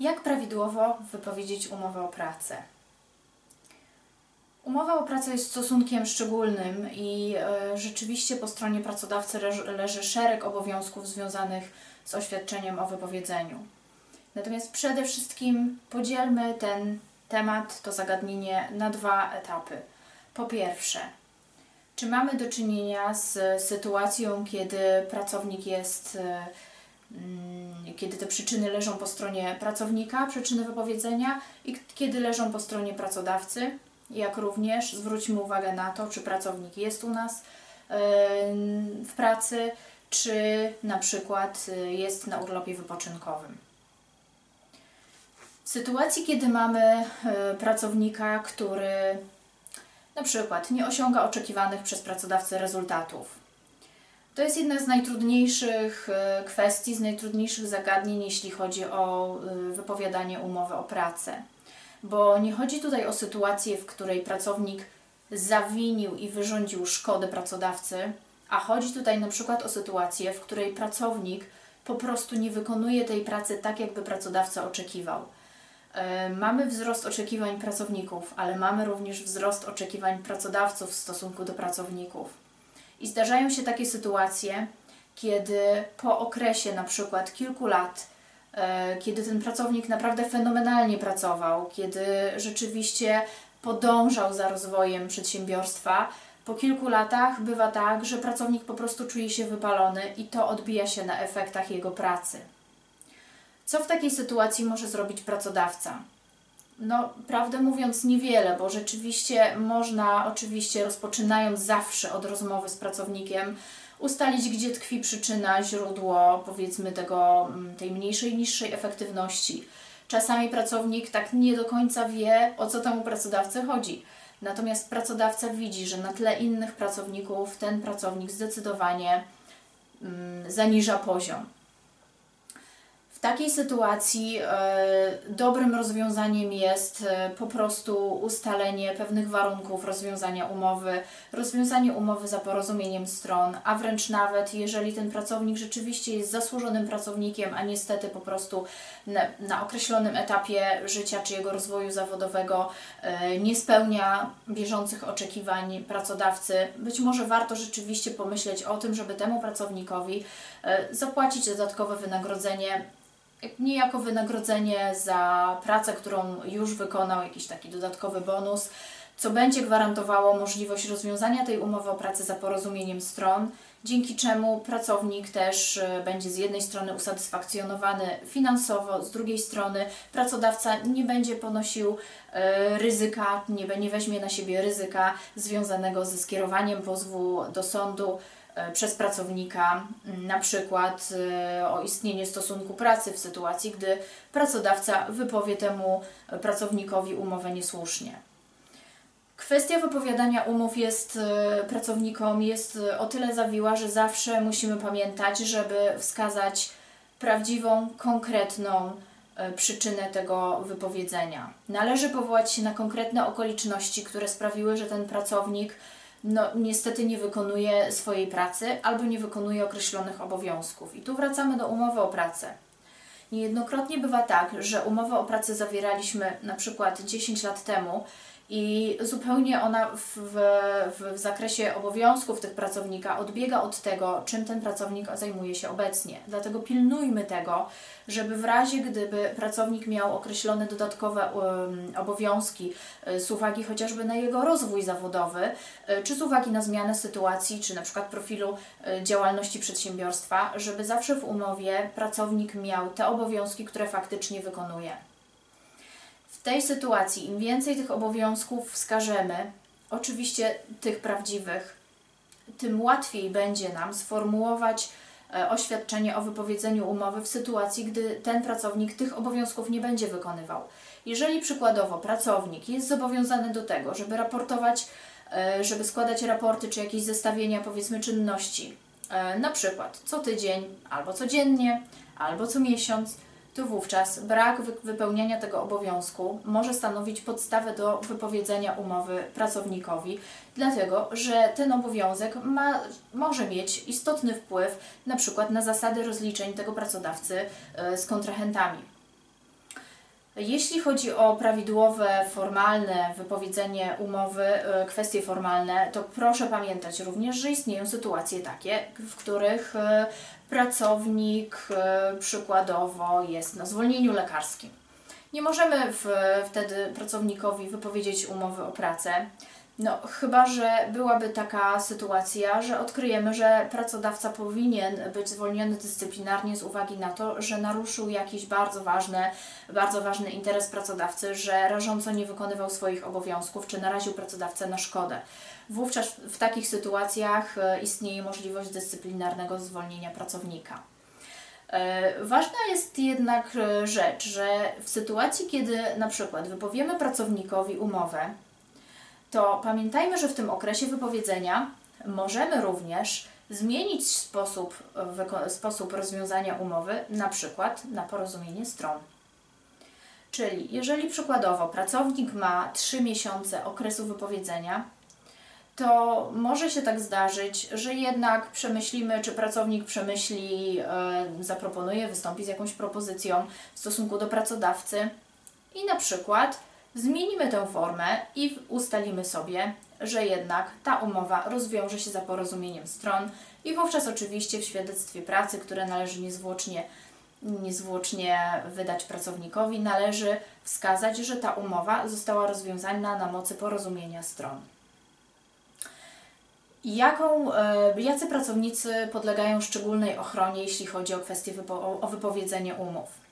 Jak prawidłowo wypowiedzieć umowę o pracę? Umowa o pracę jest stosunkiem szczególnym i e, rzeczywiście po stronie pracodawcy leży, szereg obowiązków związanych z oświadczeniem o wypowiedzeniu. Natomiast przede wszystkim podzielmy ten temat, to zagadnienie na dwa etapy. Po pierwsze, czy mamy do czynienia z sytuacją, kiedy pracownik jest, e, kiedy te przyczyny leżą po stronie pracownika, przyczyny wypowiedzenia, i kiedy leżą po stronie pracodawcy? Jak również zwróćmy uwagę na to, czy pracownik jest u nas w pracy, czy na przykład e, jest na urlopie wypoczynkowym. W sytuacji, kiedy mamy e, pracownika, który na przykład nie osiąga oczekiwanych przez pracodawcę rezultatów. To jest jedna z najtrudniejszych e, kwestii, z najtrudniejszych zagadnień, jeśli chodzi o e, wypowiadanie umowy o pracę. Bo nie chodzi tutaj o sytuację, w której pracownik zawinił i wyrządził szkodę pracodawcy, a chodzi tutaj na przykład o sytuację, w której pracownik po prostu nie wykonuje tej pracy tak, jakby pracodawca oczekiwał. E, Mamy wzrost oczekiwań pracowników, ale mamy również wzrost oczekiwań pracodawców w stosunku do pracowników. I zdarzają się takie sytuacje, kiedy po okresie na przykład kilku lat, e, kiedy ten pracownik naprawdę fenomenalnie pracował, kiedy rzeczywiście podążał za rozwojem przedsiębiorstwa, po kilku latach bywa tak, że pracownik po prostu czuje się wypalony i to odbija się na efektach jego pracy. Co w takiej sytuacji może zrobić pracodawca? No, prawdę mówiąc, niewiele, bo rzeczywiście można, oczywiście rozpoczynając zawsze od rozmowy z pracownikiem, ustalić, gdzie tkwi przyczyna, źródło, powiedzmy, tego, mm, tej mniejszej, niższej efektywności. Czasami pracownik tak nie do końca wie, o co temu pracodawcy chodzi. Natomiast pracodawca widzi, że na tle innych pracowników ten pracownik zdecydowanie mm, zaniża poziom. W takiej sytuacji e, dobrym rozwiązaniem jest e, po prostu ustalenie pewnych warunków rozwiązania umowy, rozwiązanie umowy za porozumieniem stron, a wręcz nawet jeżeli ten pracownik rzeczywiście jest zasłużonym pracownikiem, a niestety po prostu na, określonym etapie życia czy jego rozwoju zawodowego e, nie spełnia bieżących oczekiwań pracodawcy, być może warto rzeczywiście pomyśleć o tym, żeby temu pracownikowi zapłacić dodatkowe wynagrodzenie nie jako wynagrodzenie za pracę, którą już wykonał, jakiś taki dodatkowy bonus, co będzie gwarantowało możliwość rozwiązania tej umowy o pracę za porozumieniem stron, dzięki czemu pracownik też e, będzie z jednej strony usatysfakcjonowany finansowo, z drugiej strony pracodawca nie będzie ponosił e, ryzyka, nie, nie weźmie na siebie ryzyka związanego ze skierowaniem pozwu do sądu przez pracownika, m, na przykład e, o istnienie stosunku pracy w sytuacji, gdy pracodawca wypowie temu e, pracownikowi umowę niesłusznie. Kwestia wypowiadania umów jest e, pracownikom jest e, o tyle zawiła, że zawsze musimy pamiętać, żeby wskazać prawdziwą, konkretną e, przyczynę tego wypowiedzenia. Należy powołać się na konkretne okoliczności, które sprawiły, że ten pracownik no, niestety nie wykonuje swojej pracy albo nie wykonuje określonych obowiązków. I tu wracamy do umowy o pracę. Niejednokrotnie bywa tak, że umowę o pracę zawieraliśmy na przykład 10 lat temu i zupełnie ona w, w, w zakresie obowiązków tych pracownika odbiega od tego, czym ten pracownik zajmuje się obecnie. Dlatego pilnujmy tego, żeby w razie gdyby pracownik miał określone dodatkowe um, obowiązki y, z uwagi chociażby na jego rozwój zawodowy, y, czy z uwagi na zmianę sytuacji, czy na przykład profilu y, działalności przedsiębiorstwa, żeby zawsze w umowie pracownik miał te obowiązki, które faktycznie wykonuje. Tej sytuacji im więcej tych obowiązków wskażemy, oczywiście tych prawdziwych, tym łatwiej będzie nam sformułować e, oświadczenie o wypowiedzeniu umowy w sytuacji, gdy ten pracownik tych obowiązków nie będzie wykonywał. Jeżeli przykładowo pracownik jest zobowiązany do tego, żeby raportować, e, żeby składać raporty czy jakieś zestawienia, powiedzmy, czynności, e, na przykład co tydzień, albo codziennie, albo co miesiąc, to wówczas brak wy- wypełniania tego obowiązku może stanowić podstawę do wypowiedzenia umowy pracownikowi, dlatego że ten obowiązek ma, może mieć istotny wpływ na przykład na zasady rozliczeń tego pracodawcy e, z kontrahentami. Jeśli chodzi o prawidłowe, formalne wypowiedzenie umowy, e, kwestie formalne, to proszę pamiętać również, że istnieją sytuacje takie, w których e, pracownik e, przykładowo jest na zwolnieniu lekarskim. Nie możemy wtedy pracownikowi wypowiedzieć umowy o pracę. No, chyba, że byłaby taka sytuacja, że odkryjemy, że pracodawca powinien być zwolniony dyscyplinarnie z uwagi na to, że naruszył jakiś bardzo ważny, bardzo ważny interes pracodawcy, że rażąco nie wykonywał swoich obowiązków, czy naraził pracodawcę na szkodę. Wówczas w takich sytuacjach e, istnieje możliwość dyscyplinarnego zwolnienia pracownika. E, ważna jest jednak e, rzecz, że w sytuacji, kiedy na przykład wypowiemy pracownikowi umowę, to pamiętajmy, że w tym okresie wypowiedzenia możemy również zmienić sposób, sposób rozwiązania umowy, na przykład na porozumienie stron. Czyli jeżeli przykładowo pracownik ma 3 miesiące okresu wypowiedzenia, to może się tak zdarzyć, że jednak przemyślimy, czy pracownik przemyśli, yy, zaproponuje, wystąpi z jakąś propozycją w stosunku do pracodawcy i na przykład zmienimy tę formę i ustalimy sobie, że jednak ta umowa rozwiąże się za porozumieniem stron i wówczas oczywiście w świadectwie pracy, które należy niezwłocznie, niezwłocznie wydać pracownikowi, należy wskazać, że ta umowa została rozwiązana na mocy porozumienia stron. Jaką, e, jacy pracownicy podlegają szczególnej ochronie, jeśli chodzi o kwestię wypo, o wypowiedzenie umów?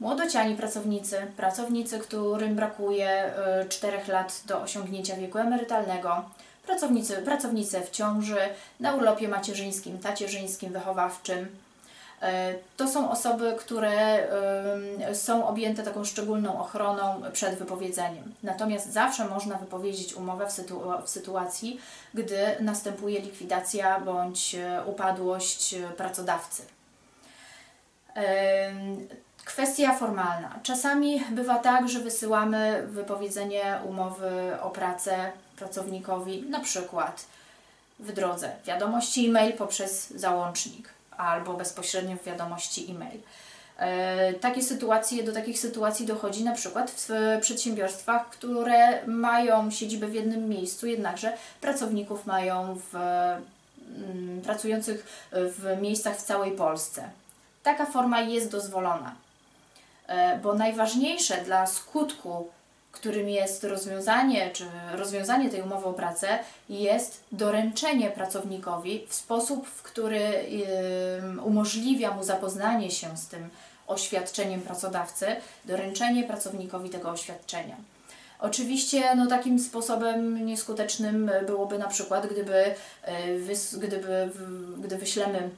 Młodociani pracownicy, pracownicy, którym brakuje 4 e, lat do osiągnięcia wieku emerytalnego, pracownicy, pracownice w ciąży, na urlopie macierzyńskim, tacierzyńskim, wychowawczym. E, to są osoby, które są objęte taką szczególną ochroną przed wypowiedzeniem. Natomiast zawsze można wypowiedzieć umowę w, sytu w sytuacji, gdy następuje likwidacja bądź upadłość pracodawcy. Kwestia formalna. Czasami bywa tak, że wysyłamy wypowiedzenie umowy o pracę pracownikowi, na przykład w drodze wiadomości e-mail poprzez załącznik albo bezpośrednio w wiadomości e-mail. E, takie sytuacje, do takich sytuacji dochodzi na przykład w przedsiębiorstwach, które mają siedzibę w jednym miejscu, jednakże pracowników mają w, mm, pracujących w miejscach w całej Polsce. Taka forma jest dozwolona. E, bo najważniejsze dla skutku, którym jest rozwiązanie, czy rozwiązanie tej umowy o pracę, jest doręczenie pracownikowi w sposób, w który umożliwia mu zapoznanie się z tym oświadczeniem pracodawcy, doręczenie pracownikowi tego oświadczenia. Oczywiście no, takim sposobem nieskutecznym byłoby na przykład, gdyby, e, gdyby, gdy wyślemy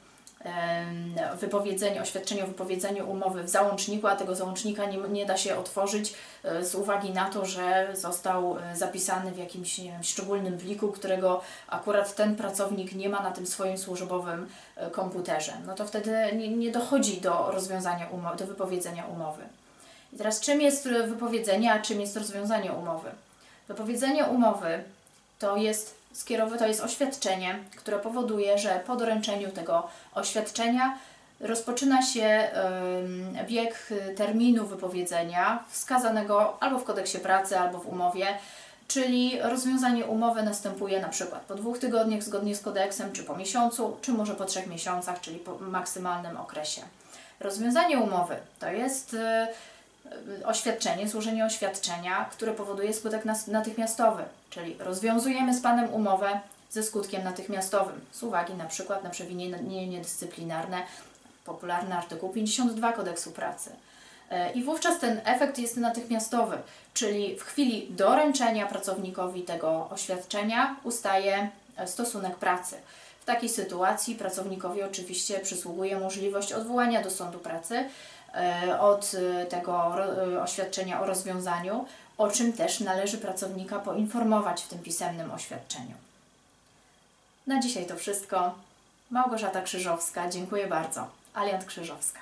wypowiedzenie, oświadczenie o wypowiedzeniu umowy w załączniku, a tego załącznika nie, nie da się otworzyć e, z uwagi na to, że został e, zapisany w jakimś nie wiem, szczególnym pliku, którego akurat ten pracownik nie ma na tym swoim służbowym e, komputerze. No to wtedy nie, nie dochodzi do rozwiązania umowy, do wypowiedzenia umowy. I teraz czym jest wypowiedzenie, a czym jest rozwiązanie umowy? Wypowiedzenie umowy to jest skierowy to jest oświadczenie, które powoduje, że po doręczeniu tego oświadczenia rozpoczyna się bieg terminu wypowiedzenia wskazanego albo w kodeksie pracy, albo w umowie, czyli rozwiązanie umowy następuje na przykład po dwóch tygodniach zgodnie z kodeksem, czy po miesiącu, czy może po trzech miesiącach, czyli po maksymalnym okresie. Rozwiązanie umowy to jest oświadczenie, złożenie oświadczenia, które powoduje skutek natychmiastowy, czyli rozwiązujemy z Panem umowę ze skutkiem natychmiastowym, z uwagi na przykład na przewinienie dyscyplinarne, popularny artykuł 52 Kodeksu Pracy. Y, I wówczas ten efekt jest natychmiastowy, czyli w chwili doręczenia pracownikowi tego oświadczenia ustaje y, stosunek pracy. W takiej sytuacji pracownikowi oczywiście przysługuje możliwość odwołania do sądu pracy e, od e, tego e, oświadczenia o rozwiązaniu, o czym też należy pracownika poinformować w tym pisemnym oświadczeniu. Na dzisiaj to wszystko. Małgorzata Krzyżowska, dziękuję bardzo. Aliant Krzyżowska.